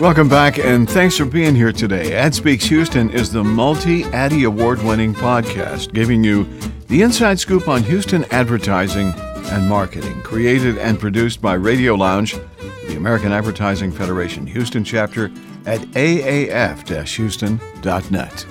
Welcome back, and thanks for being here today. Ad Speaks Houston is the multi Addy award winning podcast, giving you the inside scoop on Houston advertising and marketing. Created and produced by Radio Lounge, the American Advertising Federation Houston chapter at aaf houston.net.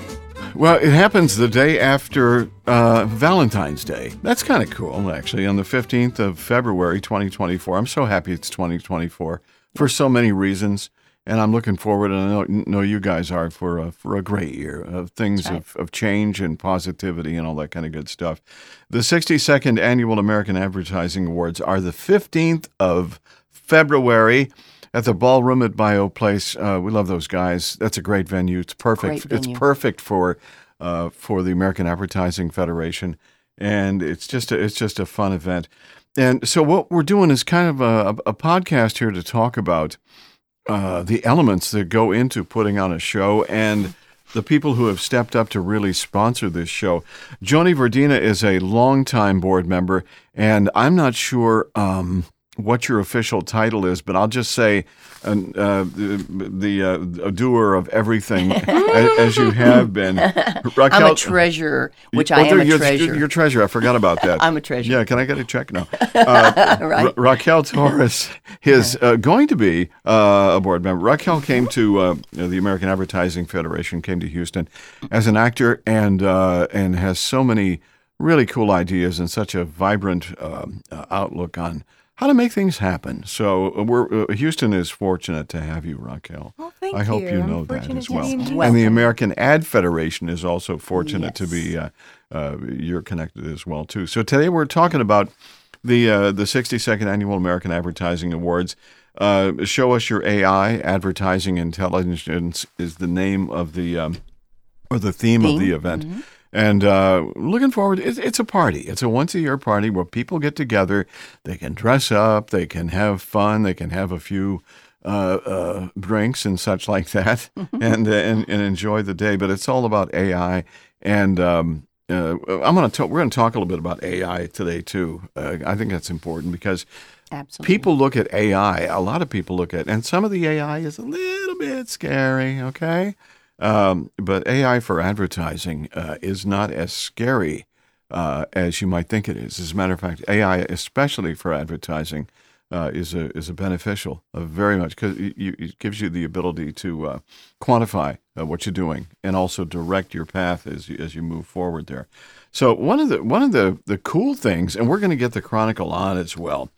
Well, it happens the day after uh, Valentine's Day. That's kind of cool, actually, on the 15th of February, 2024. I'm so happy it's 2024 for so many reasons. And I'm looking forward, and I know, know you guys are, for a, for a great year of things right. of, of change and positivity and all that kind of good stuff. The 62nd Annual American Advertising Awards are the 15th of February at the ballroom at Bayou Place. Uh, we love those guys. That's a great venue. It's perfect. Great It's perfect for uh, for the American Advertising Federation, and it's just a, it's just a fun event. And so what we're doing is kind of a, a podcast here to talk about uh, the elements that go into putting on a show and the people who have stepped up to really sponsor this show. Joni Verdina is a longtime board member, and I'm not sure um, what your official title is, but I'll just say uh, uh, the, the uh, doer of everything as, as you have been. Raquel, I'm a treasurer, which Oh, I am there- a you're, treasurer. You're treasurer. I forgot about that. I'm a treasurer. Yeah, can I get a check now? Uh, Right. Ra- Raquel Torres is uh, going to be uh, a board member. Raquel came to uh, the American Advertising Federation, came to Houston as an actor, and uh, and has so many really cool ideas and such a vibrant um, uh, outlook on how to make things happen. So uh, we're uh, Houston is fortunate to have you, Raquel. Well, thank I hope you. know that as well. And the American Ad Federation is also fortunate to be uh, uh, you're connected as well too. So today we're talking about the uh, the 62nd annual American Advertising Awards. Uh, Show us your AI, advertising intelligence is the name of the um, or the theme, of the event. And uh, looking forward, it's, it's a party. It's a once a year party where people get together. They can dress up, they can have fun, they can have a few uh, uh, drinks and such like that, and, uh, and and enjoy the day. But it's all about AI, and um, uh, I'm going to talk. We're going to talk a little bit about AI today too. Uh, I think that's important because Absolutely. people look at AI. A lot of people look at, and some of the AI is a little bit scary. Okay, um, but AI for advertising uh, is not as scary uh, as you might think it is. As a matter of fact, AI, especially for advertising, uh, is a is a beneficial uh, very much because it, it gives you the ability to uh, quantify uh, what you're doing and also direct your path as you, as you move forward there. So one of the one of the the cool things, and we're going to get the Chronicle on as well.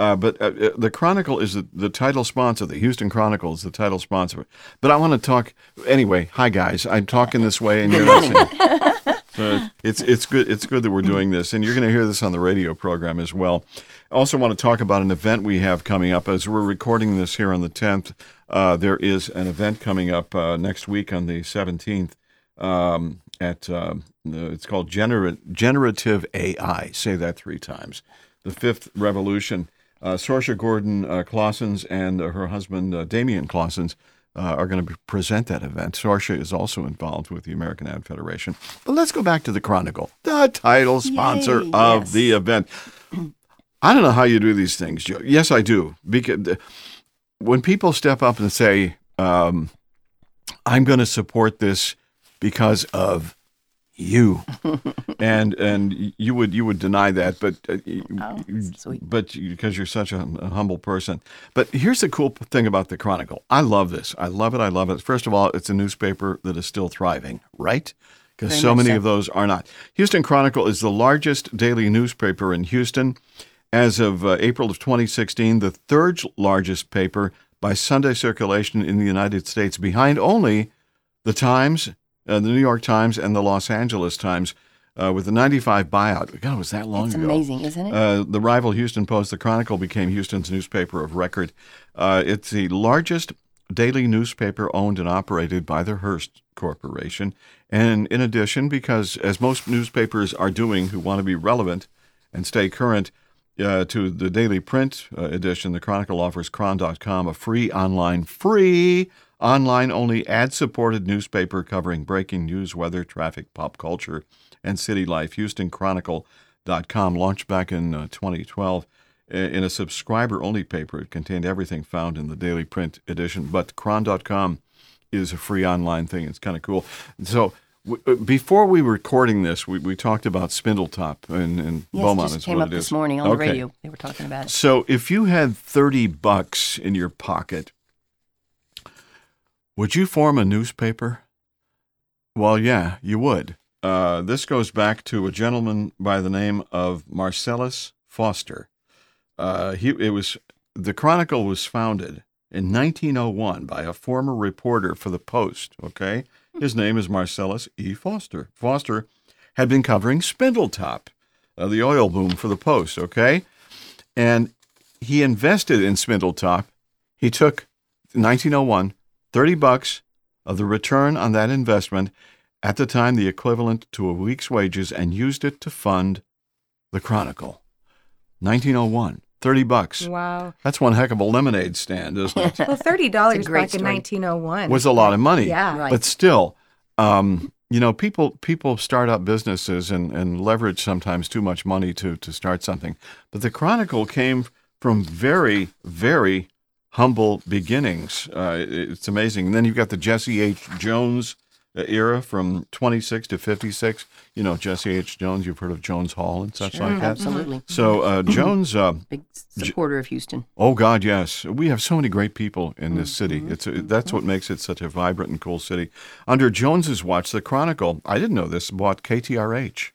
Uh, but uh, uh, the Chronicle is the, the title sponsor. The Houston Chronicle is the title sponsor. But I want to talk anyway. Hi guys, I'm talking this way, and you're listening. So it's it's good it's good that we're doing this, and you're going to hear this on the radio program as well. I also want to talk about an event we have coming up as we're recording this here on the 10th. Uh, there is an event coming up uh, next week on the 17th um, at um, it's called Gener- generative AI. Say that three times. The fifth revolution. Uh, Sorsha Gordon uh, Clausens and uh, her husband uh, Damian Clausens uh, are going to present that event. Sorsha is also involved with the American Ad Federation. But let's go back to the Chronicle, the title sponsor Yay, of yes. the event. I don't know how you do these things, Joe. Yes, I do. Because when people step up and say, um, "I'm going to support this because of you," and and you would you would deny that, but uh, Oh, sweet. but because you're such a, a humble person. But here's the cool thing about the Chronicle. I love this. I love it. I love it. First of all, it's a newspaper that is still thriving, right? Because so many so. of those are not. Houston Chronicle is the largest daily newspaper in Houston. As of uh, April of 2016, the third largest paper by Sunday circulation in the United States, behind only the Times, the New York Times, and the Los Angeles Times, uh, with the 95 buyout. God, it was that long It's ago. It's amazing, isn't it? Uh, the rival Houston Post, the Chronicle, became Houston's newspaper of record. Uh, it's the largest daily newspaper owned and operated by the Hearst Corporation. And in addition, because as most newspapers are doing who want to be relevant and stay current, uh, to the daily print uh, edition, the Chronicle offers Chron.com, a free online, free online only ad supported newspaper covering breaking news, weather, traffic, pop culture, and city life. HoustonChronicle.com launched back in uh, 2012. in a subscriber only paper. It contained everything found in the daily print edition, but Chron.com is a free online thing. It's kind of cool. So w- uh, before we were recording this, we, we talked about Spindletop and, and Yes, Beaumont just came up this morning on the radio. They were talking about it. So if you had 30 bucks in your pocket, would you form a newspaper? Well, yeah, you would. Uh, this goes back to a gentleman by the name of Marcellus Foster. Uh, he it was the Chronicle was founded in 1901 by a former reporter for the Post. Okay, his name is Marcellus E. Foster. Foster had been covering Spindletop, uh, the oil boom for the Post. Okay, and he invested in Spindletop. He took 1901 30 bucks of the return on that investment at the time the equivalent to a week's wages and used it to fund the Chronicle. 1901, 30 bucks. Wow. That's one heck of a lemonade stand, isn't it? Well, thirty dollars It's a great back in 1901 was a lot of money. Yeah. Right. But still, um, you know, people people start up businesses and, and leverage sometimes too much money to to start something. But the Chronicle came from very very humble beginnings. Uh, it's amazing. And then you've got the Jesse H. Jones uh, era from 26 to 56. You know, Jesse H. Jones. You've heard of Jones Hall and such Sure, like that. absolutely. So uh, Jones. Uh, Big supporter of Houston. Oh God, yes. We have so many great people in this city. Mm-hmm. It's a, that's what makes it such a vibrant and cool city. Under Jones's watch, the Chronicle, I didn't know this, bought KTRH,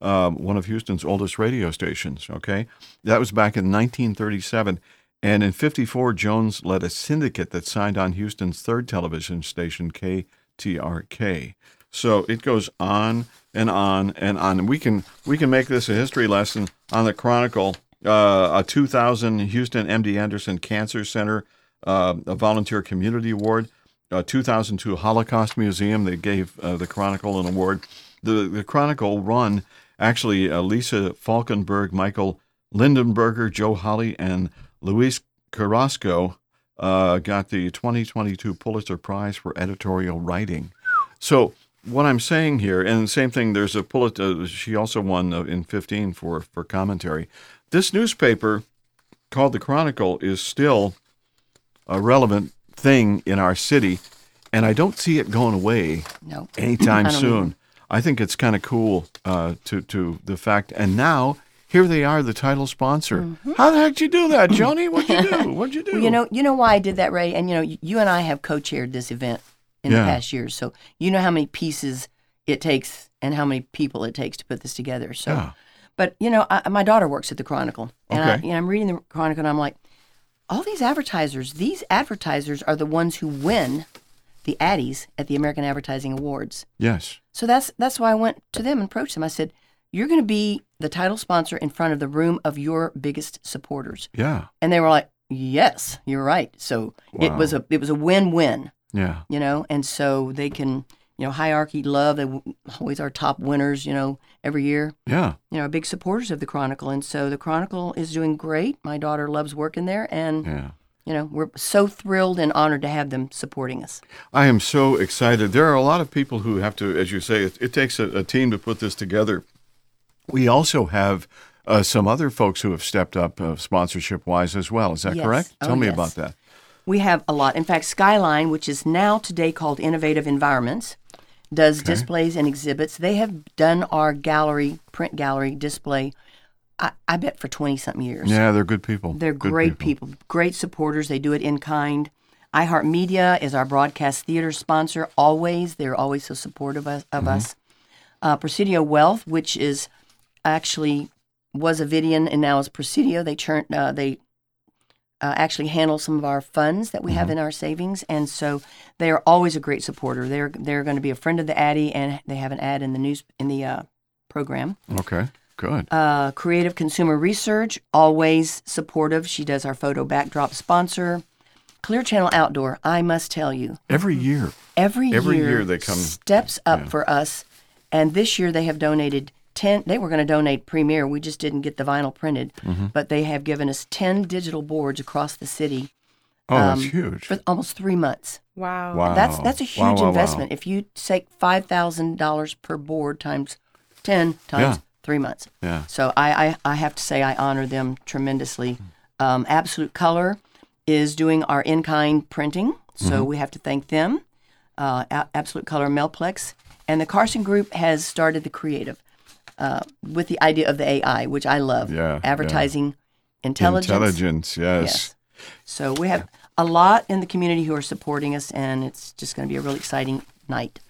um, one of Houston's oldest radio stations. Okay, that was back in 1937, and in '54, Jones led a syndicate that signed on Houston's third television station, KTRK. So it goes on and on and on. We can we can make this a history lesson on the Chronicle. Uh, a 2000 Houston MD Anderson Cancer Center, uh, a volunteer community award. A 2002 Holocaust Museum. They gave uh, the Chronicle an award. The the Chronicle run actually uh, Lisa Falkenberg, Michael Lindenberger, Joe Holley, and Luis Carrasco uh, got the 2022 Pulitzer Prize for editorial writing. So what I'm saying here, and the same thing, there's a Pulitzer. She also won uh, in 15 for for commentary. This newspaper called the Chronicle is still a relevant thing in our city, and I don't see it going away No. anytime I soon. either. I think it's kind of cool uh, to to the fact, and now here they are, the title sponsor. How the heck did you do that, Joni? What'd you do? What'd you do? Mm-hmm. Well, you know, you know why I did that, Ray. And you know, you and I have co-chaired this event in Yeah. the past years, so you know how many pieces it takes and how many people it takes to put this together. So, Yeah. but you know, I, my daughter works at the Chronicle, and I, you know, I'm reading the Chronicle, and I'm like, all these advertisers, these advertisers are the ones who win the Addies at the American Advertising Awards. yes, So that's that's why I went to them and approached them. I said, "You're going to be the title sponsor in front of the room of your biggest supporters." yeah, And they were like, "Yes, you're right." So it was a it was a win-win, yeah, you know. And so they can, you know, hierarchy love. They always are top winners, you know, every year. yeah. You know, big supporters of the Chronicle, and so the Chronicle is doing great. My daughter loves working there, and Yeah. you know, we're so thrilled and honored to have them supporting us. I am so excited. There are a lot of people who have to, as you say, it, it takes a, a team to put this together. We also have uh, some other folks who have stepped up uh, sponsorship wise as well. Is that Yes. correct? Oh, Tell me yes. about that. We have a lot. In fact, Skyline, which is now today called Innovative Environments, does displays and exhibits. They have done our gallery, print gallery display, I, I bet for 20 something years. Yeah, they're good people. They're Good great people. great supporters. They do it in kind. iHeartMedia is our broadcast theater sponsor always. They're always so supportive of, of us. Uh, Presidio Wealth, which is actually was Avidian and now is Presidio. They churn, uh, they uh, actually handle some of our funds that we have in our savings, and so they are always a great supporter. They're they're going to be a friend of the Addy, and they have an ad in the news in the uh, program. Okay, good. Uh, Creative Consumer Research, always supportive. She does our photo backdrop sponsor. Clear Channel Outdoor, I must tell you, Every year. every, Every year, year they come- steps up for us. And this year they have donated 10, they were going to donate Premiere. We just didn't get the vinyl printed. Mm-hmm. But they have given us 10 digital boards across the city Oh, that's um, huge. for almost three months. Wow. Wow. That's that's a huge wow, wow. investment. If you take five thousand dollars per board times ten times Three months. Yeah. So I, I, I have to say I honor them tremendously. Um, Absolute Color is doing our in kind printing, so we have to thank them. Uh, A- Absolute Color Mailplex. And the Carson Group has started the creative uh, with the idea of the AI, which I love. Yeah, yeah. Advertising intelligence. Intelligence, yes. Yes. So we have a lot in the community who are supporting us, and it's just going to be a really exciting night.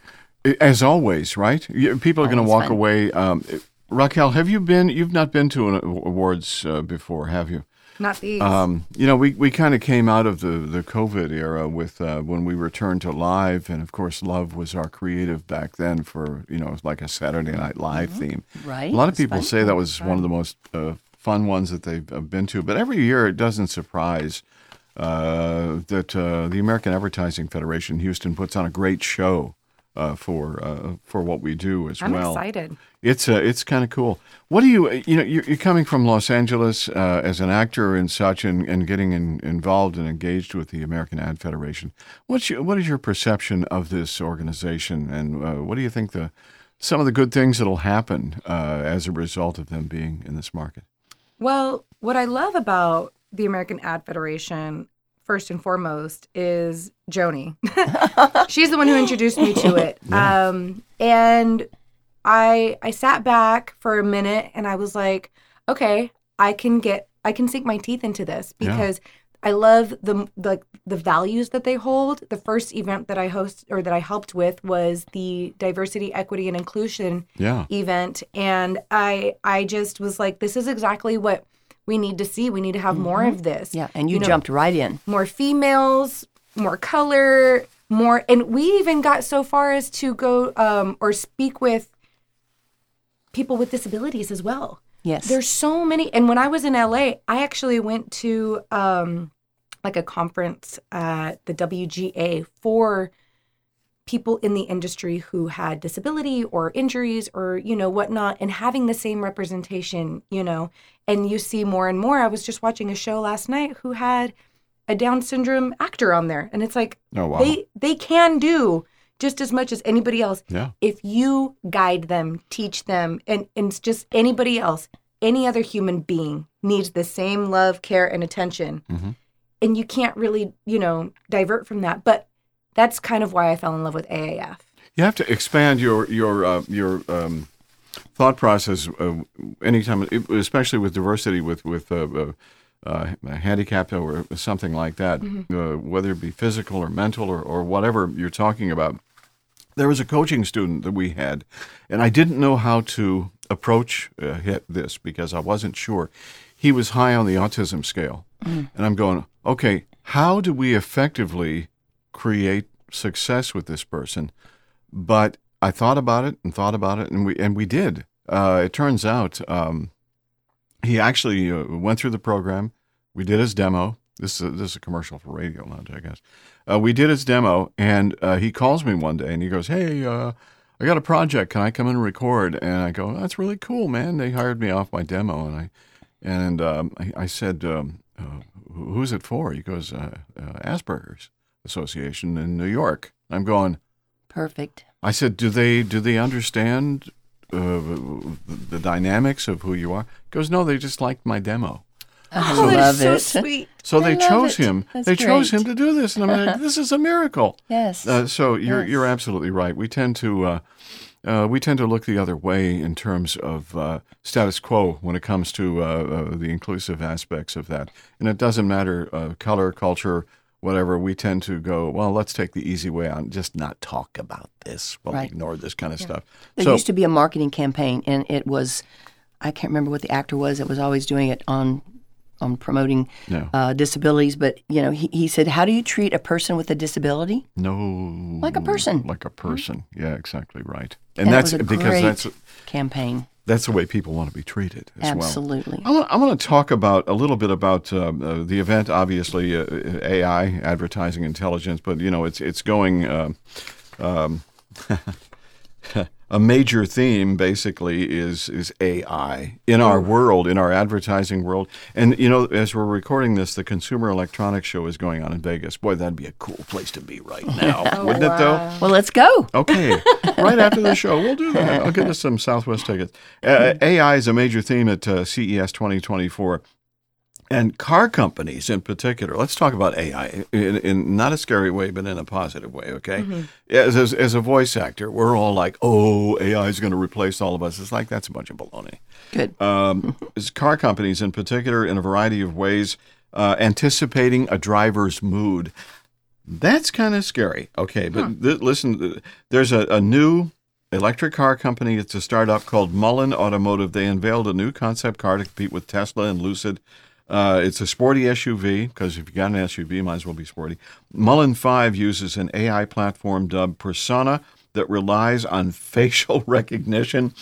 As always, right? People are going to walk fun. away. Um, Raquel, have you been? You've not been to an awards uh, before, have you? Not these. Um, you know, we, we kind of came out of the, the COVID era with uh, when we returned to live, and of course, Love was our creative back then for you know like a Saturday Night Live theme. Right. A lot of people fun. say that was one of the most uh, fun ones that they've uh, been to, but every year it doesn't surprise uh, that uh, the American Advertising Federation Houston puts on a great show uh, for uh, for what we do as well. I'm excited. It's uh, it's kind of cool. What do you you know you're, you're coming from Los Angeles uh, as an actor and such, and, and getting in, involved and engaged with the American Ad Federation. What's your, what is your perception of this organization, and uh, what do you think the some of the good things that'll happen uh, as a result of them being in this market? Well, what I love about the American Ad Federation, first and foremost, is Joni. She's the one who introduced me to it. Um, and I I sat back for a minute and I was like, okay, I can get I can sink my teeth into this Yeah. because I love the the the values that they hold. The first event that I host or that I helped with was the diversity, equity, and inclusion Yeah, event and i i just was like this is exactly what we need to see we need to have more of this Yeah, and you, You know- jumped right in. more females more color more and we even got so far as to go um, or speak with people with disabilities as well Yes. there's so many and when i was in la i actually went to um, like a conference at the wga for people in the industry who had disability or injuries or you know whatnot and having the same representation you know and you see more and more. I was just watching a show last night who had a down syndrome actor on there and it's like Oh, wow. they they can do just as much as anybody else. Yeah, if you guide them teach them and, and it's just anybody else any other human being needs the same love care and attention. Mhm. and you can't really you know divert from that. But that's kind of why i fell in love with aaf you have to expand your your uh, your um, thought process uh, anytime, especially with diversity, with with uh, uh, uh, handicap or something like that, uh, whether it be physical or mental or, or whatever you're talking about. There was a coaching student that we had, and I didn't know how to approach uh, this because I wasn't sure. He was high on the autism scale, and I'm going, okay, how do we effectively create success with this person? But I thought about it and thought about it, and we and we did. Uh, it turns out um, he actually uh, went through the program. We did his demo. This is a, this is a commercial for Radio Lounge, I guess. Uh, we did his demo, and uh, he calls me one day and he goes, "Hey, uh, I got a project. Can I come in and record?" And I go, "That's really cool, man." They hired me off my demo, and I and um, I, I said, um, uh, "Who's it for?" He goes, uh, "Asperger's Association in New York." I'm going. Perfect. I said, "Do they do they understand uh, the, the dynamics of who you are?" He goes, "No, they just liked my demo." I oh, love that's so it. sweet So I they chose it. him. That's they chose him to do this, and I'm like, "This is a miracle." Yes. Uh, so you're Yes. you're absolutely right. We tend to uh, uh, we tend to look the other way in terms of uh, status quo when it comes to uh, uh, the inclusive aspects of that, and it doesn't matter uh, color, culture, whatever. We tend to go, well, let's take the easy way out and just not talk about this. We'll Right. ignore this kind of stuff. There so used to be a marketing campaign, and it was, I can't remember what the actor was that was always doing it on, on promoting no, uh, disabilities. But you know, he, he said, "How do you treat a person with a disability?" no, Like a person. like a person. Yeah, exactly right. And And, that's a because that's Campaign, that's the way people want to be treated as well. absolutely. I want, I want to talk about a little bit about um, uh, the event. Obviously, uh, AI, advertising intelligence, but you know, it's it's going. Uh, um, a major theme basically is is AI in our world, in our advertising world. And you know, as we're recording this, the Consumer Electronics Show is going on in Vegas. Boy, that'd be a cool place to be right now, Oh, wouldn't it? Though. Well, let's go. Okay, right after the show, we'll do that. I'll get us some Southwest tickets. Uh, AI is a major theme at uh, CES 2024. And car companies in particular, let's talk about AI in, in not a scary way, but in a positive way, okay? As, as, as a voice actor, we're all like, oh, AI is going to replace all of us. It's like, that's a bunch of baloney Good. um, car companies in particular in a variety of ways uh, anticipating a driver's mood. That's kind of scary. Okay, but th- listen, there's a, a new electric car company. It's a startup called Mullen Automotive. They unveiled a new concept car to compete with Tesla and Lucid. Uh, it's a sporty SUV because if you got an SUV, you might as well be sporty. Mullen 5 uses an AI platform dubbed Persona that relies on facial recognition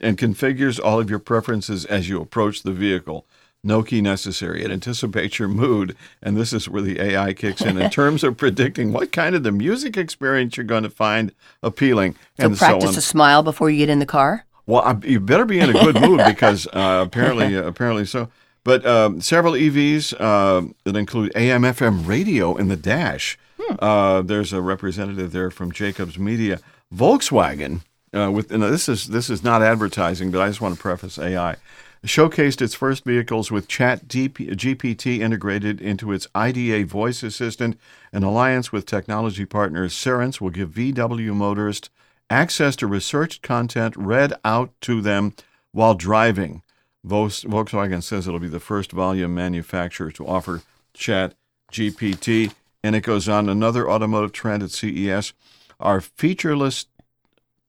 and configures all of your preferences as you approach the vehicle. No key necessary. It anticipates your mood, and this is where the AI kicks in in terms of predicting what kind of the music experience you're going to find appealing, So and practice so on. a smile before you get in the car. Well, I, you better be in a good mood because uh, apparently, apparently so. But um, several EVs uh, that include AM/FM radio in the dash. Uh, there's a representative there from Jacobs Media, Volkswagen. Uh, with and this is this is not advertising, but I just want to preface AI. Showcased its first vehicles with Chat DP, GPT integrated into its IDA voice assistant. An alliance with technology partners Cerence will give VW motorists access to researched content read out to them while driving. Volkswagen says it'll be the first volume manufacturer to offer Chat GPT. And it goes on another automotive trend at CES are featureless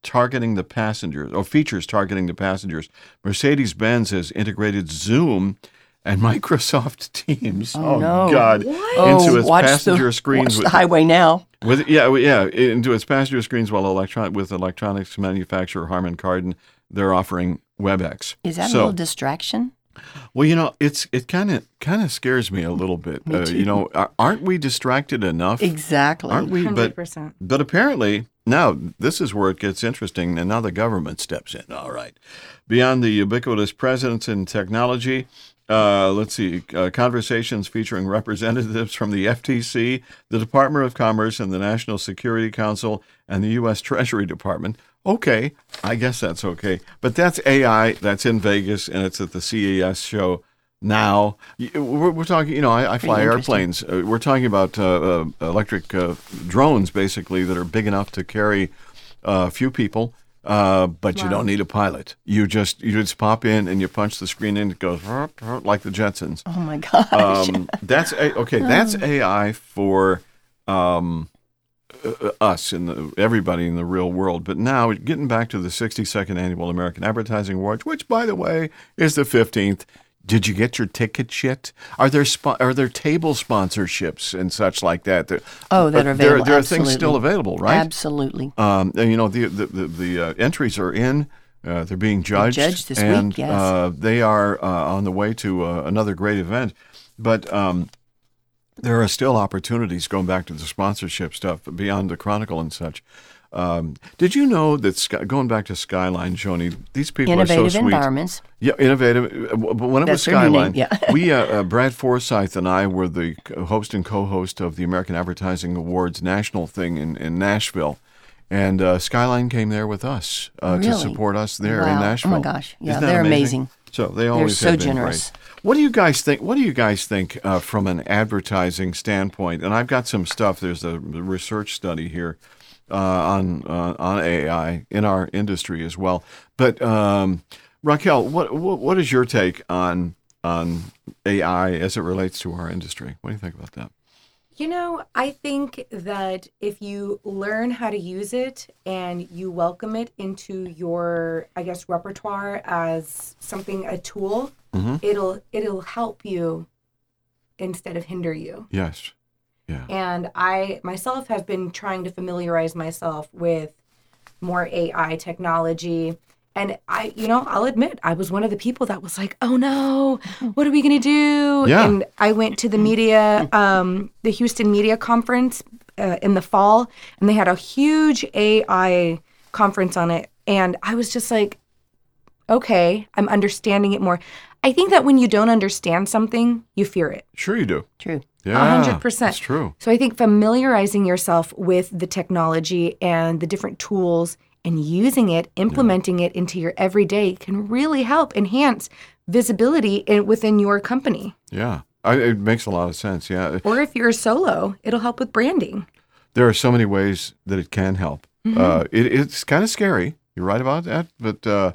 targeting the passengers, or features targeting the passengers. Mercedes Benz has integrated Zoom and Microsoft Teams. Oh, oh, no. God! What? Into oh, its watch passenger the, screens watch with the highway now. with yeah, yeah, into its passenger screens while electron with electronics manufacturer Harman Kardon, they're offering WebEx. Is that a little distraction? Well, you know, it's it kind of kind of scares me a little bit. Me Uh, you know, aren't we distracted enough? Exactly. Aren't we? Hundred But but apparently now this is where it gets interesting, and now the government steps in. All right, beyond the ubiquitous presence in technology. Uh, let's see, uh, conversations featuring representatives from the FTC, the Department of Commerce, and the National Security Council, and the U.S. Treasury Department. Okay, I guess that's okay. But that's AI. That's in Vegas, and it's at the CES show now. We're, we're talking, you know, I, I fly airplanes. Uh, we're talking about uh, uh, electric uh, drones, basically, that are big enough to carry uh, a few people, uh, but you don't need a pilot. You just you just pop in and you punch the screen in. It goes like the Jetsons. oh my gosh. Um, that's a, okay. That's AI for um, uh, us and the, everybody in the real world. But now, getting back to the 62nd annual American Advertising Awards, which, by the way, is the 15th. Did you get your tickets yet? Are there spo- are there table sponsorships and such like that? There- Oh, that are there, available. there are things still available, right? Absolutely. Um, and, you know, the the the, the uh, entries are in. Uh, they're being judged, judged this week, yes. uh, they are uh, on the way to uh, another great event. But um, there are still opportunities going back to the sponsorship stuff beyond the Chronicle and such. Um, did you know that Sky, going back to Skyline, Joni, these people Innovative are so sweet. environments. Yeah, innovative. Uh, But when it That's was Skyline, yeah. we uh, uh, Brad Forsyth and I were the host and co-host of the American Advertising Awards national thing in, in Nashville, and uh, Skyline came there with us uh, to support us there Wow. in Nashville. Oh my gosh. Yeah, they're amazing? amazing. So they always so have been generous. Great. What do you guys think? What do you guys think uh, from an advertising standpoint? And I've got some stuff. There's a research study here uh, on uh, on AI in our industry as well. But um, Raquel, what, what what is your take on on AI as it relates to our industry? What do you think about that? You know, I think that if you learn how to use it and you welcome it into your, I guess, repertoire as something, a tool, Mhm. it'll it'll help you instead of hinder you. Yes. Yeah. And I myself have been trying to familiarize myself with more AI technology. And I, you know, I'll admit I was one of the people that was like, "Oh no, what are we gonna do?" Yeah. And I went to the media, um, the Houston Media Conference uh, in the fall, and they had a huge AI conference on it. And I was just like, okay, I'm understanding it more. I think that when you don't understand something, you fear it. Sure, you do. True. Yeah, 100%. That's true. So I think familiarizing yourself with the technology and the different tools and using it, implementing it into your everyday can really help enhance visibility in, within your company. Yeah, I, it makes a lot of sense. Yeah, Or if you're a solo, it'll help with branding. there are so many ways that it can help. Uh, it, it's kind of scary. You're right about that, but uh,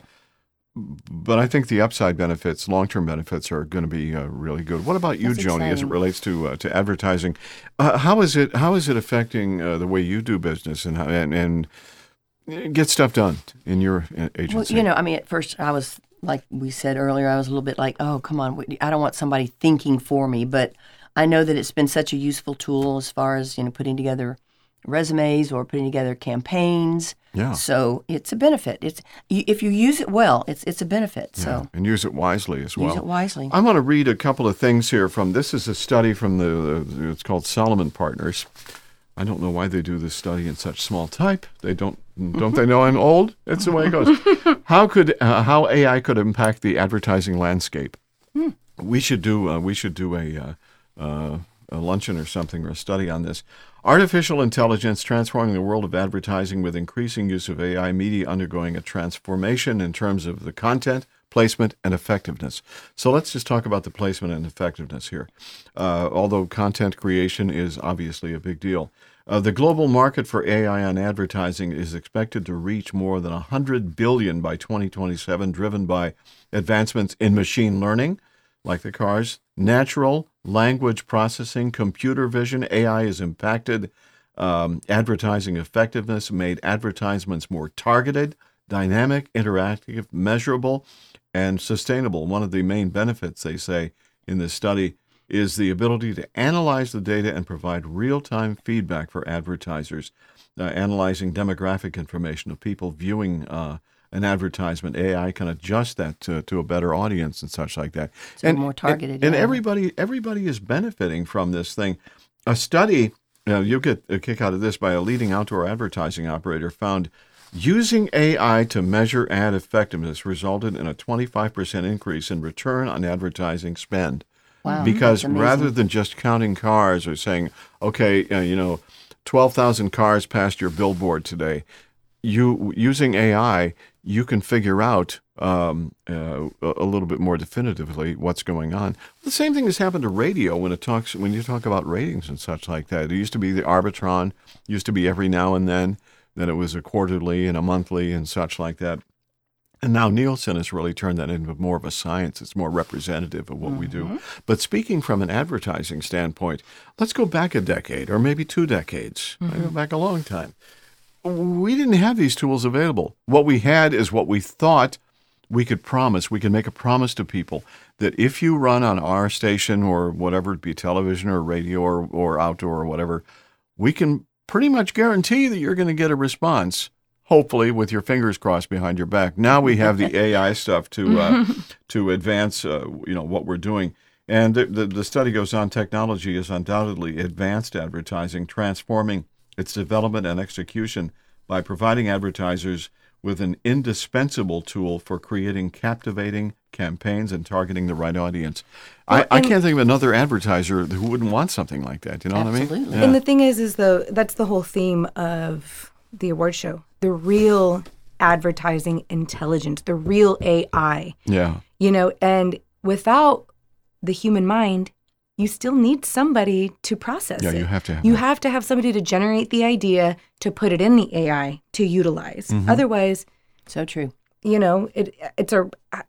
but I think the upside benefits, long term benefits, are going to be uh, really good. What about you, That's Joni, as it relates to uh, to advertising? Uh, how is it how is it affecting uh, the way you do business and how, and, and get stuff done in your agency? Well, you know, I mean, at first I was like we said earlier, I was a little bit like, oh, come on, I don't want somebody thinking for me, but I know that it's been such a useful tool as far as you know putting together resumes or putting together campaigns. yeah. So it's a benefit. It's if you use it well, it's it's a benefit. yeah, So and use it wisely as well. use it wisely. I want to read a couple of things here from this is a study from the, the it's called Solomon Partners. I don't know why they do this study in such small type. They don't don't they know I'm old? That's the way it goes. how could uh, how AI could impact the advertising landscape? We should do uh, we should do a uh, uh, a luncheon or something or a study on this. Artificial intelligence transforming the world of advertising with increasing use of AI, media undergoing a transformation in terms of the content, placement, and effectiveness. So let's just talk about the placement and effectiveness here. Uh, although content creation is obviously a big deal. Uh, the global market for AI on advertising is expected to reach more than 100 billion by 2027, driven by advancements in machine learning, like the cars, natural language processing, computer vision. AI has impacted um, advertising effectiveness, made advertisements more targeted, dynamic, interactive, measurable, and sustainable. One of the main benefits, they say in this study, is the ability to analyze the data and provide real time feedback for advertisers, uh, analyzing demographic information of people viewing. Uh, an advertisement, AI can adjust that to, to a better audience and such like that. So more targeted, And, yeah. everybody, everybody is benefiting from this thing. A study, you know, you'll get a kick out of this by a leading outdoor advertising operator found using AI to measure ad effectiveness resulted in a 25% increase in return on advertising spend. Wow, because rather than just counting cars or saying, okay, uh, you know, 12,000 cars passed your billboard today, you using AI, you can figure out um, uh, a little bit more definitively what's going on. The same thing has happened to radio when it talks when you talk about ratings and such like that. It used to be the Arbitron, used to be every now and then. Then it was a quarterly and a monthly and such like that. And now Nielsen has really turned that into more of a science. It's more representative of what we do. But speaking from an advertising standpoint, let's go back a decade or maybe two decades. I go back a long time. We didn't have these tools available. What we had is what we thought we could promise. We could make a promise to people that if you run on our station or whatever it be, television or radio or, or outdoor or whatever, we can pretty much guarantee that you're going to get a response. Hopefully, with your fingers crossed behind your back. Now we have the AI stuff to uh, to advance, uh, you know, what we're doing. And the, the, the study goes on. Technology is undoubtedly advanced advertising, transforming its development and execution by providing advertisers with an indispensable tool for creating captivating campaigns and targeting the right audience. I, I can't think of another advertiser who wouldn't want something like that. You know what I Absolutely. mean? And the thing is, is though that's the whole theme of the award show. The real advertising intelligence, the real AI. yeah. You know, and without the human mind, you still need somebody to process Yeah, it. you have to have You that. have to have somebody to generate the idea, to put it in the AI to utilize. Mm-hmm. Otherwise, So true. you know, it it's a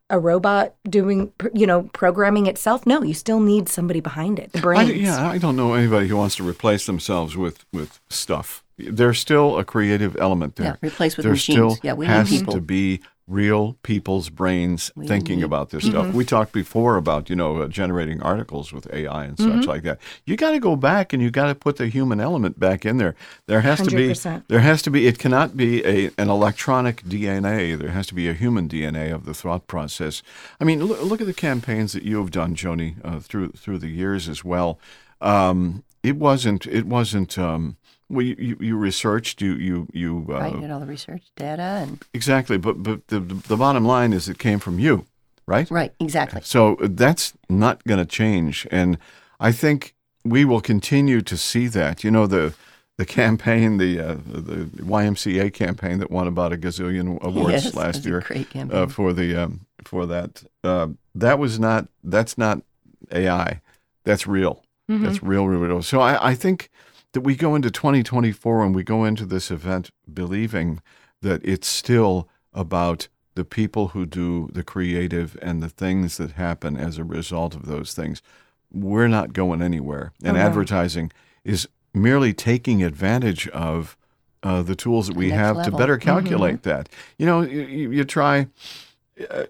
a robot doing you know programming itself. No, you still need somebody behind it. The I, brains. yeah, I don't know anybody who wants to replace themselves with, with stuff. There's still a creative element there. Yeah, replace with there machines. still Yeah, we need has people. to be real people's brains We thinking need about this stuff. We talked before about you know uh, generating articles with AI and such like that. You got to go back and you got to put the human element back in there. There has to be there has to be it cannot be a an electronic DNA. There has to be a human DNA of the thought process. I mean, look, look at the campaigns that you have done, Joni, uh, through through the years as well. Um, it wasn't. It wasn't. Um, well, you, you, you researched. You you you uh, right? Did all the research data and exactly. But but the the bottom line is it came from you, right? right, exactly. So that's not going to change, and I think we will continue to see that. You know the the campaign, the uh, the YMCA campaign that won about a gazillion awards Yes, last year great campaign. uh, for the um, for that. Uh, that was not that's not AI. That's real. Mm-hmm. That's real, real, real. So I, I think that we go into 2024 and we go into this event believing that it's still about the people who do the creative and the things that happen as a result of those things. We're not going anywhere. And Oh, no. advertising is merely taking advantage of uh, the tools that we next have to better calculate that. You know, you, you try uh,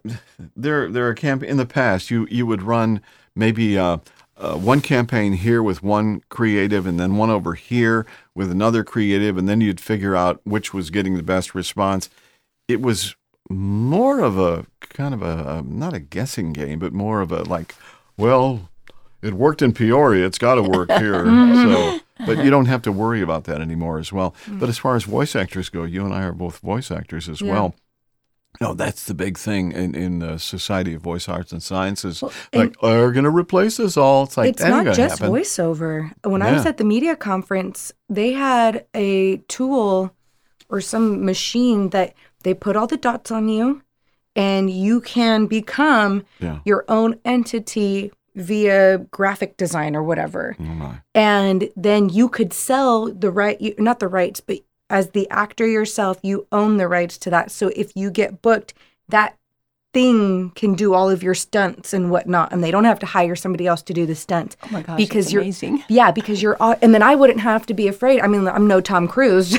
there there are camp in the past you you would run maybe uh, uh, one campaign here with one creative and then one over here with another creative and then you'd figure out which was getting the best response. It was more of a kind of a um, not a guessing game but more of a like well it worked in Peoria it's got to work here. So but you don't have to worry about that anymore as well. But as far as voice actors go you and I are both voice actors as Yeah. well no, that's the big thing in in the Society of Voice Arts and Sciences. Well, like, they're going to replace us all. It's like it's not just happen. voiceover. When I was at the media conference, they had a tool or some machine that they put all the dots on you and you can become Yeah. your own entity via graphic design or whatever. Oh. And then you could sell the right not the rights, but as the actor yourself, you own the rights to that. So if you get booked, that thing can do all of your stunts and whatnot, and they don't have to hire somebody else to do the stunts. Oh my gosh, because you're amazing. yeah, because you're and then I wouldn't have to be afraid. I mean, I'm no Tom Cruise,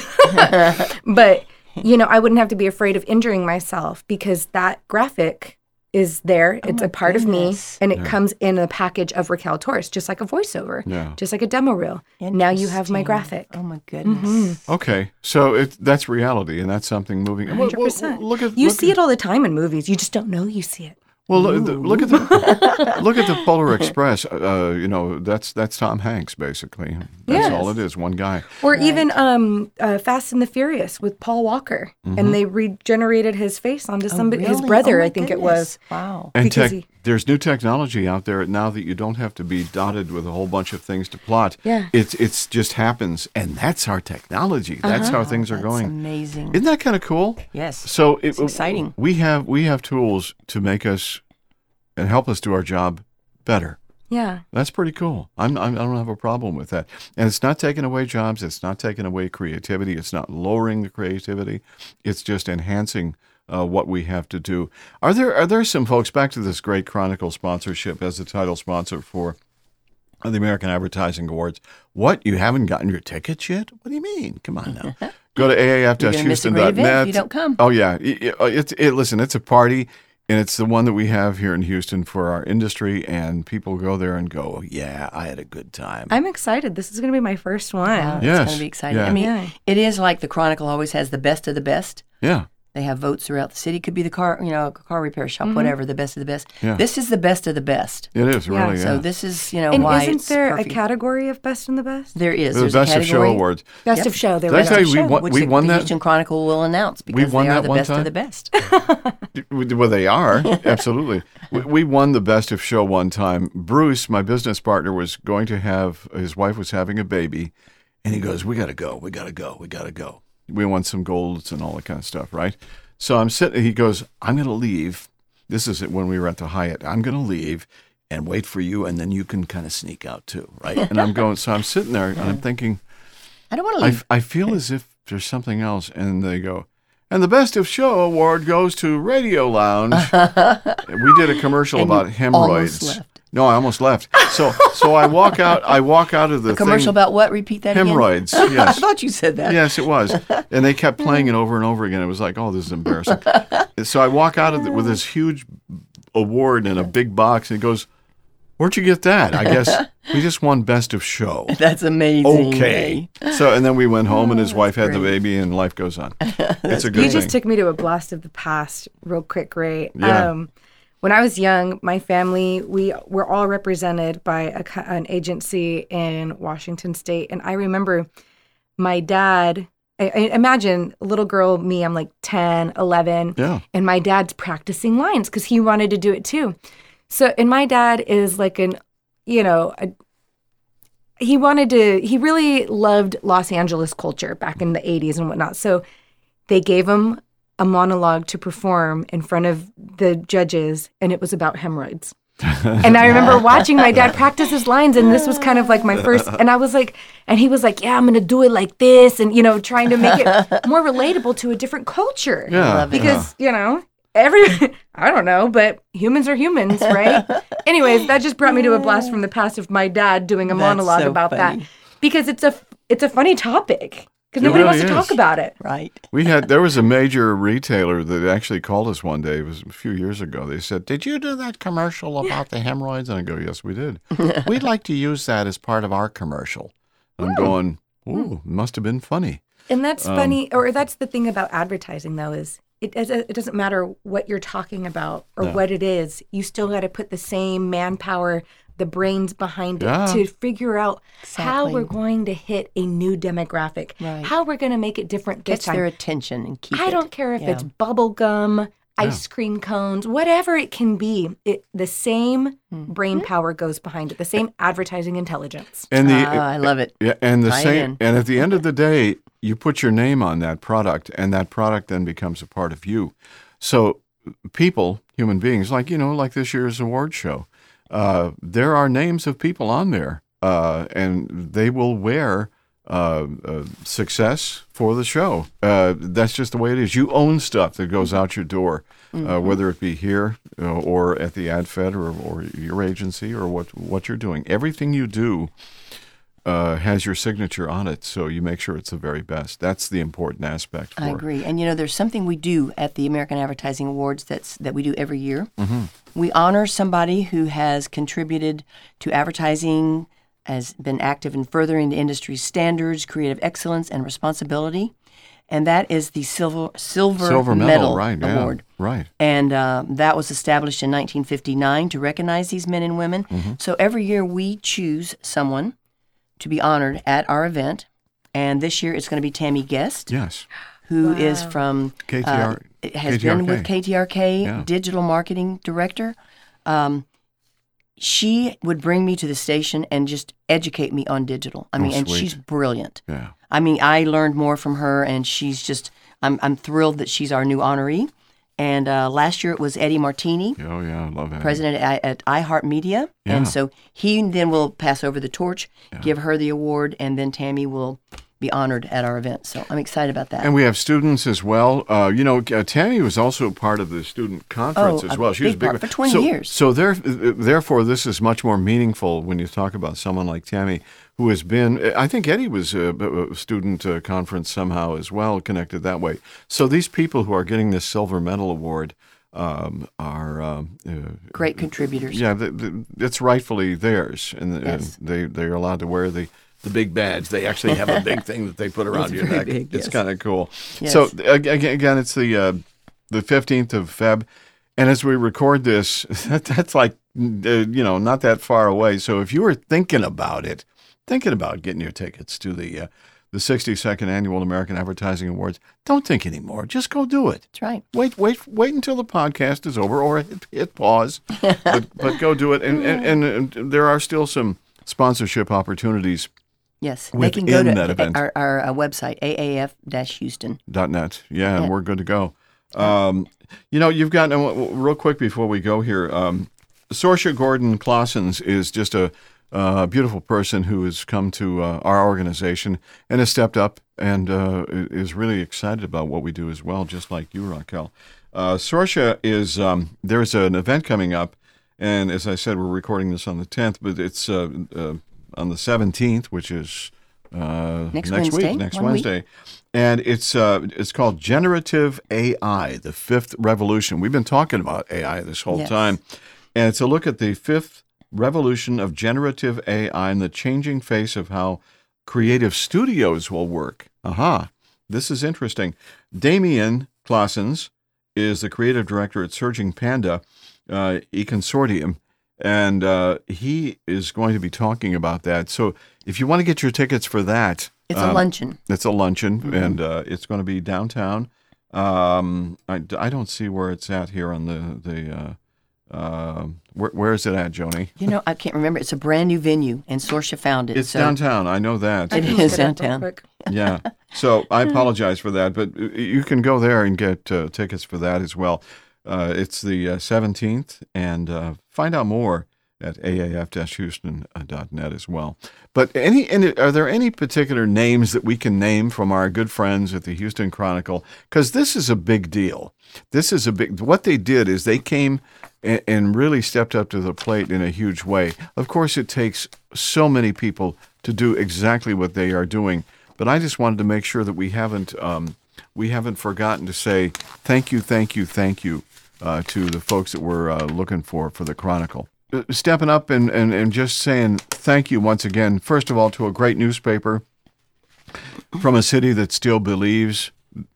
but you know, I wouldn't have to be afraid of injuring myself because that graphic is there. it's Oh my a part of me, and it comes in a package of Raquel Torres, just like a voiceover, Yeah. just like a demo reel. Now you have my graphic. Oh my goodness. Okay, so it that's reality, and that's something moving. Well, Hundred well, percent. Look at you look see at, it all the time in movies. You just don't know you see it. Well, look, the, look at the look at the Polar Express. Uh, you know, that's that's Tom Hanks basically. That's Yes. all it is. One guy. Or even um, uh, Fast and the Furious with Paul Walker, Mm-hmm. and they regenerated his face onto Oh, somebody, his brother, Oh I think it was. Wow. And tech, he- there's new technology out there now that you don't have to be dotted with a whole bunch of things to plot. Yeah. It's it's just happens, and that's our technology. That's how things are Uh-huh. That's going. amazing. Isn't that kind of cool? yes. So it, It's exciting. We have we have tools to make us and help us do our job better. Yeah. That's pretty cool. I'm, I'm I don't have a problem with that. And it's not taking away jobs. It's not taking away creativity. It's not lowering the creativity. It's just enhancing uh, what we have to do. Are there are there some folks back to this great Chronicle sponsorship as the title sponsor for the American Advertising Awards? What you haven't gotten your tickets yet? What do you mean? Come on now. Go to You're gonna miss a great event if aaf-houston.net. you don't come. Oh yeah, It- it- it's it, listen. It's a party, and it's the one that we have here in Houston for our industry, and people go there and go, "Yeah, I had a good time." I'm excited. This is going to be my first one. Wow, Yes, It's going to be exciting. yeah. I mean, Yeah. it is like the Chronicle always has the best of the best. yeah, They have votes throughout the city. Could be the car, you know, car repair shop, Mm-hmm. whatever. The best of the best. Yeah. This is the best of the best. it is really. Yeah, really. So yeah. this is, you know, And why isn't it's there perfect. a category of best and the best? There is. the There's best a of show awards. Best Yep. of show. There Did I was a you we show. won- which we the, won the that? Houston Chronicle will announce because won they are that the best time? of the best. Well, they are absolutely. We, we won the best of show one time. Bruce, my business partner, was going to have his wife was having a baby, and he goes, "We got to go. We got to go. We got to go." We won some golds and all that kind of stuff, right? So I'm sitting. He goes, "I'm going to leave." This is when we were at the Hyatt. I'm going to leave and wait for you, and then you can kind of sneak out too, right? And I'm going. So I'm sitting there, and I'm thinking. I don't want to leave. I feel as if there's something else, and they go, and the best of show award goes to Radio Lounge. we did a commercial And about hemorrhoids. Almost left. No, I almost left. So, so I walk out. I walk out of the Commercial thing, about what? Repeat that again. hemorrhoids. I thought you said that. yes, it was. And they kept playing it over and over again. It was like, oh, this is embarrassing. so I walk out of the, with this huge award in a big box, and he goes, "Where'd you get that?" I guess we just won best of show. That's amazing. Okay. So and then we went home and his wife had the baby and life goes on. It's a good You thing. just took me to a blast of the past real quick, Ray. Yeah. Um, when I was young, my family we were all represented by a, an agency in Washington State, and I remember my dad. I, I imagine little girl me. I'm like 10, 11, Yeah. and my dad's practicing lines because he wanted to do it too. So, and my dad is like an, you know, a, he wanted to. He really loved Los Angeles culture back in the 80s and whatnot. So, they gave him a monologue to perform in front of the judges, and it was about hemorrhoids. and I remember watching my dad practice his lines, and this was kind of like my first. And I was like, and he was like, "Yeah, I'm gonna do it like this," and you know, trying to make it more relatable to a different culture. Yeah. love it. because you know, every I don't know, but humans are humans, right? Anyways, that just brought me to a blast from the past of my dad doing a That's monologue so about funny. that because it's a it's a funny topic because It nobody wants really to talk about it. Right. We had there was a major retailer that actually called us one day. It was a few years ago. They said, "Did you do that commercial about the hemorrhoids?" And I go, "Yes, we did. We'd like to use that as part of our commercial." And I'm going, "Ooh, must have been funny." And that's Um, funny, or that's the thing about advertising, though, is it does- it doesn't matter what you're talking about or No. what it is. You still got to put the same manpower, the brains behind it to figure out how we're going to hit a new demographic, Right. how we're going to make it different this Gets time. their attention and keep I it. don't care if Yeah. it's bubble gum, ice cream cones, whatever it can be. It the same Hmm. brain power goes behind it, the same advertising intelligence. And the Ah, I love it. yeah, and the Tie it same. in. And at the end of the day, you put your name on that product, and that product then becomes a part of you. So people, human beings, like you know, like this year's award show, uh, there are names of people on there, uh, and they will wear uh, uh, success for the show. Uh, that's just the way it is. You own stuff that goes out your door, uh, whether it be here or at the ad fed or, or your agency or what what you're doing. Everything you do uh, has your signature on it, so you make sure it's the very best. That's the important aspect. For I agree. And you know, there's something we do at the American Advertising Awards that's that we do every year. Mm-hmm. We honor somebody who has contributed to advertising, has been active in furthering the industry's standards, creative excellence, and responsibility. And that is the Silver Silver, Silver medal, right? Yeah, Award. right. And uh, that was established in 1959 to recognize these men and women. Mm-hmm. So every year we choose someone to be honored at our event. And this year it's going to be Tammy Guest Yes. who is from KTR uh, has been with KTRK, Yeah. digital marketing director. Um, she would bring me to the station and just educate me on digital. I mean, and Oh, sweet. she's brilliant. Yeah. I mean, I learned more from her, and she's just. I'm I'm thrilled that she's our new honoree. And uh, last year it was Eddie Martini, Oh yeah, I love it. president at, at iHeartMedia, Yeah. and so he then will pass over the torch, give her the award, and then Tammy will be honored at our event. So I'm excited about that. And we have students as well. Uh, you know, uh, Tammy was also part of the student conference Oh, as well. She was big part, for 20 so, years. So there, therefore, this is much more meaningful when you talk about someone like Tammy, who has been. I think Eddie was a, student uh, conference somehow as well, connected that way. So these people who are getting this silver medal award um, are. Um, uh, Great contributors. yeah, the, the, it's rightfully theirs, and, and they they're allowed to wear the the big badge. They actually have a big thing that they put around It's your neck. big, it's yes. kind of cool. Yes. So ag- ag- again, it's the uh, the fifteenth of Feb, and as we record this, that, that's like uh, you know not that far away. So if you were thinking about it, thinking about getting your tickets to the uh, the 62nd annual American Advertising Awards, don't think anymore. Just go do it. That's right. Wait, wait, wait until the podcast is over, or hit, hit pause, but, but go do it. And, and, and, and there are still some sponsorship opportunities. Yes, they can go to that event. our, our uh, website aaf-houston. .net, yeah, and we're good to go. Um, you know, you've got uh, real quick before we go here. Um, Sorsha Gordon Clausens is just a uh, beautiful person who has come to uh, our organization and has stepped up and uh, is really excited about what we do as well, just like you, Raquel. Uh, Sorsha is um, there's an event coming up, and as I said, we're recording this on the 10th, but it's uh, uh, on the 17th, which is uh, Next week, Wednesday, next one week. Wednesday, and it's uh, it's called Generative AI, the fifth revolution. We've been talking about AI this whole Yes. time, and it's a look at the fifth revolution of generative AI and the changing face of how creative studios will work. Aha, this is interesting. Damien Claessens is the creative director at Surging Panda, uh, E-Consortium, and uh, he is going to be talking about that. So if you want to get your tickets for that, It's a um, luncheon. It's a luncheon, Mm-hmm. and uh, it's going to be downtown. Um, I, I don't see where it's at here on the the. Uh, uh, where, where is it at, Joni? You know, I can't remember. It's a brand new venue, and Sorsha found it. It's so downtown. I know that. I It can is look up real downtown. yeah. So I apologize for that, but uh, you can go there and get uh, tickets for that as well. Uh, it's the uh, 17th, and uh, find out more at aaf-houston.net as well. But any, any, are there any particular names that we can name from our good friends at the Houston Chronicle? Because this is a big deal. This is a big. What they did is they came and, and really stepped up to the plate in a huge way. Of course, it takes so many people to do exactly what they are doing. But I just wanted to make sure that we haven't um, we haven't forgotten to say thank you, thank you, thank you uh, to the folks that we're uh, looking for for the Chronicle. Uh, Stepping up and, and, and just saying thank you once again, first of all, to a great newspaper from a city that still believes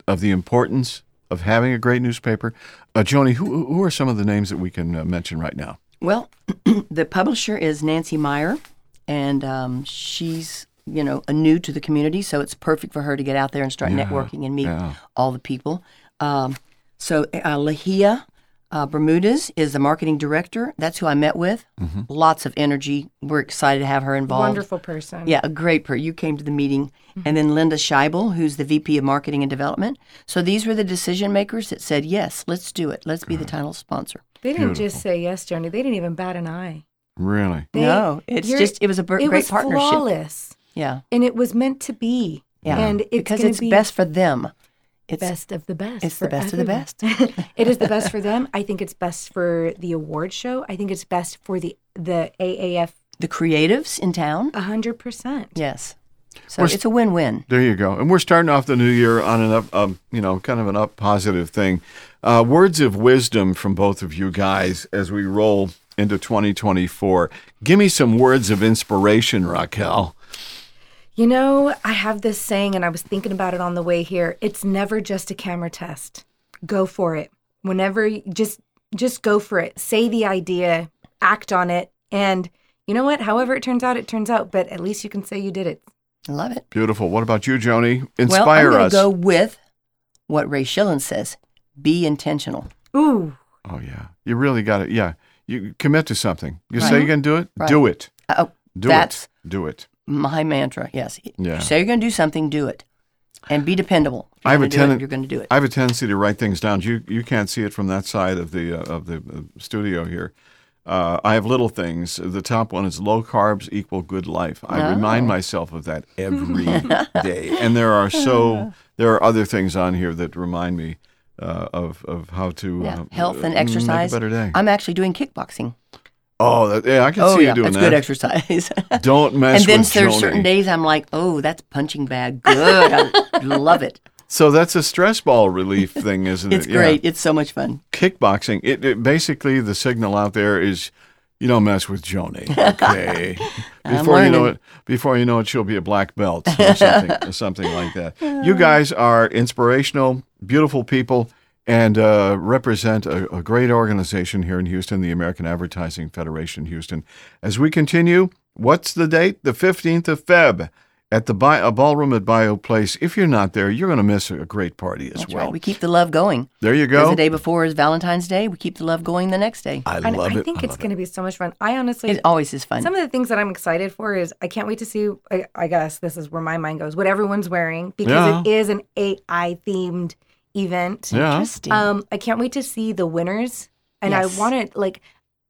of the importance of having a great newspaper. Uh, Joni, who, who are some of the names that we can uh, mention right now? Well, the publisher is Nancy Meyer, and um, she's you know a new to the community, so it's perfect for her to get out there and start networking and meet yeah. all the people. Um, so uh, Lahia uh, Bermudez is the marketing director. That's who I met with. Mm-hmm. Lots of energy. We're excited to have her involved. Wonderful person. Yeah, a great per. You came to the meeting. And then Linda Scheibel, who's the VP of Marketing and Development. So these were the decision makers that said, yes, let's do it. Let's be the title sponsor. They didn't just say yes, Joni. They didn't even bat an eye. Really? They- no, it's just, it was a br- it great was partnership. flawless, Yeah. and it was meant to be. Yeah. and it's because it's be best for them. It's best of the best. it's the for best of the everyone. it is the best for them. I think it's best for the award show. I think it's best for the the AAF. the creatives in town. A hundred percent. Yes. So We're it's a win-win. There you go. And we're starting off the new year on an up, um, you know, kind of an up positive thing. Uh, words of wisdom from both of you guys as we roll into 2024. Give me some words of inspiration, Raquel. You know, I have this saying, and I was thinking about it on the way here. It's never just a camera test. Go for it. Whenever, just just go for it. Say the idea, act on it, and you know what? However it turns out, it turns out. But at least you can say you did it. I love it. Beautiful. What about you, Joni? Inspire well, Inspire I'm going us. to go with what Ray Schillen says. Be intentional. Ooh, Oh yeah, you really got it. Yeah, you commit to something. You say you're gonna do it. Right. Do it. Uh, oh, Do that's it. Do it. My mantra. Yes. Yeah. You say you're going to do something, do it. And be dependable. I have a gonna do it, tenant- You're going to do it. I have a tendency to write things down. You you can't see it from that side of the uh, of the uh, studio here. Uh, I have little things. The top one is low carbs equal good life. I Oh. remind myself of that every day. And there are so there are other things on here that remind me uh, of of how to yeah. uh, Health and exercise. Make a better day. I'm actually doing kickboxing. Oh, that, yeah, I can oh, see yeah. you doing That's that. good exercise. Don't mess and then with there's Joni. certain days I'm like, oh, that's punching bag. Good. I love it. So that's a stress ball relief thing, isn't It's it? Yeah. great. It's so much fun. kickboxing, it, it basically the signal out there is you don't mess with Joni. Okay. Before you know it before you know it she'll be a black belt or something or something like that. You guys are inspirational, beautiful people and uh, represent a, a great organization here in Houston, the American Advertising Federation Houston. As we continue, what's the date? The 15th of Feb at the Bi- a ballroom at Bayou Place. If you're not there, you're going to miss a great party as That's well. right. We keep the love going. there you go. the day before is Valentine's Day. We keep the love going the next day. I and love I it. think I it's love it. going to be so much fun. I honestly, It always is fun. Some of the things that I'm excited for is I can't wait to see. I, I guess this is where my mind goes. What everyone's wearing because Yeah. it is an AI themed event. Yeah. Interesting. Um, I can't wait to see the winners, and Yes. I want to like.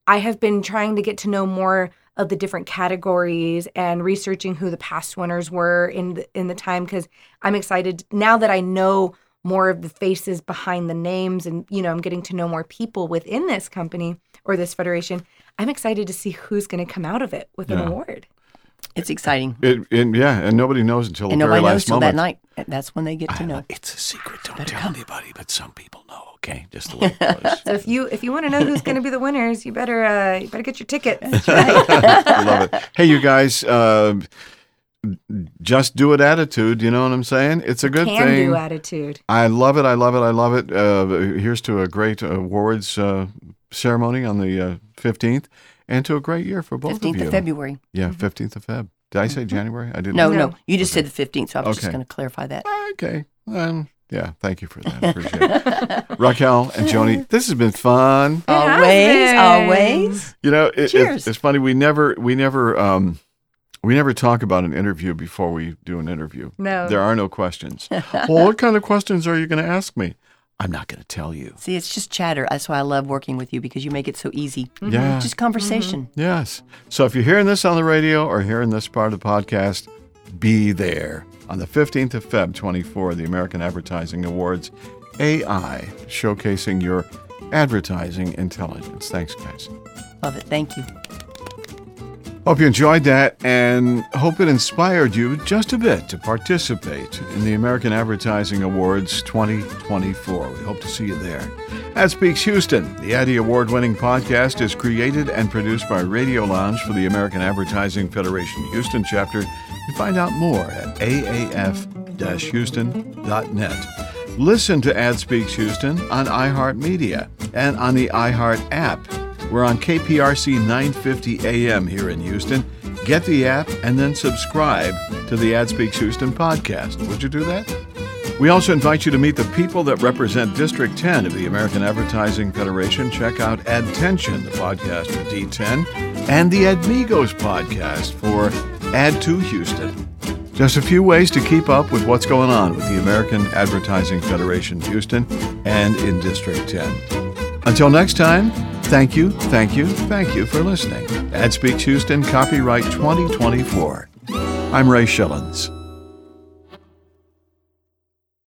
I have been trying to get to know more of the different categories and researching who the past winners were in the, in the time because I'm excited now that I know more of the faces behind the names and you know I'm getting to know more people within this company or this federation. I'm excited to see who's going to come out of it with Yeah. an award. It's exciting. It, and yeah, and nobody knows until And the very last till moment. that night. That's when they get to know. It's a secret. Don't tell anybody, but some people know. Okay, just the way it was. So if you if you want to know who's going to be the winners, you better uh, you better get your tickets. I love it. Hey, you guys, uh, just do it attitude. You know what I'm saying? It's a good Can thing. do attitude. I love it. I love it. I love it. Uh, here's to a great awards uh, ceremony on the uh, 15th and to a great year for both of 15th you. of February. Yeah, 15th of Feb. Did I say January? I didn't. No, No. no, you just said the 15th, so I was just going to clarify that. Okay. Um, yeah, thank you for that. Appreciate it. Raquel and Joni, this has been fun. It Always, always. You know, it, it, it's funny. We never, we never, um, we never talk about an interview before we do an interview. No. There are no questions. well, what kind of questions are you going to ask me? I'm not going to tell you. See, it's just chatter. That's why I love working with you because you make it so easy. Mm-hmm. Yeah. Just conversation. Mm-hmm. Yes. So if you're hearing this on the radio or hearing this part of the podcast, be there on the 15th of Feb 24, the American Advertising Awards, AI showcasing your advertising intelligence. Thanks, guys. Love it. Thank you. Hope you enjoyed that and hope it inspired you just a bit to participate in the American Advertising Awards 2024. We hope to see you there. Ad Speaks Houston, the Addy Award winning podcast, is created and produced by Radio Lounge for the American Advertising Federation Houston chapter. You find out more at aaf houston.net. Listen to Ad Speaks Houston on iHeartMedia and on the iHeart app. We're on KPRC 950 AM here in Houston. Get the app and then subscribe to the Ad Speaks Houston podcast. Would you do that? We also invite you to meet the people that represent District 10 of the American Advertising Federation. Check out Adtention, the podcast for D10, and the Admigos podcast for Ad to Houston. Just a few ways to keep up with what's going on with the American Advertising Federation Houston and in District 10. Until next time, thank you, thank you, thank you for listening. Ad Speaks Houston, copyright 2024. I'm Ray Schillens.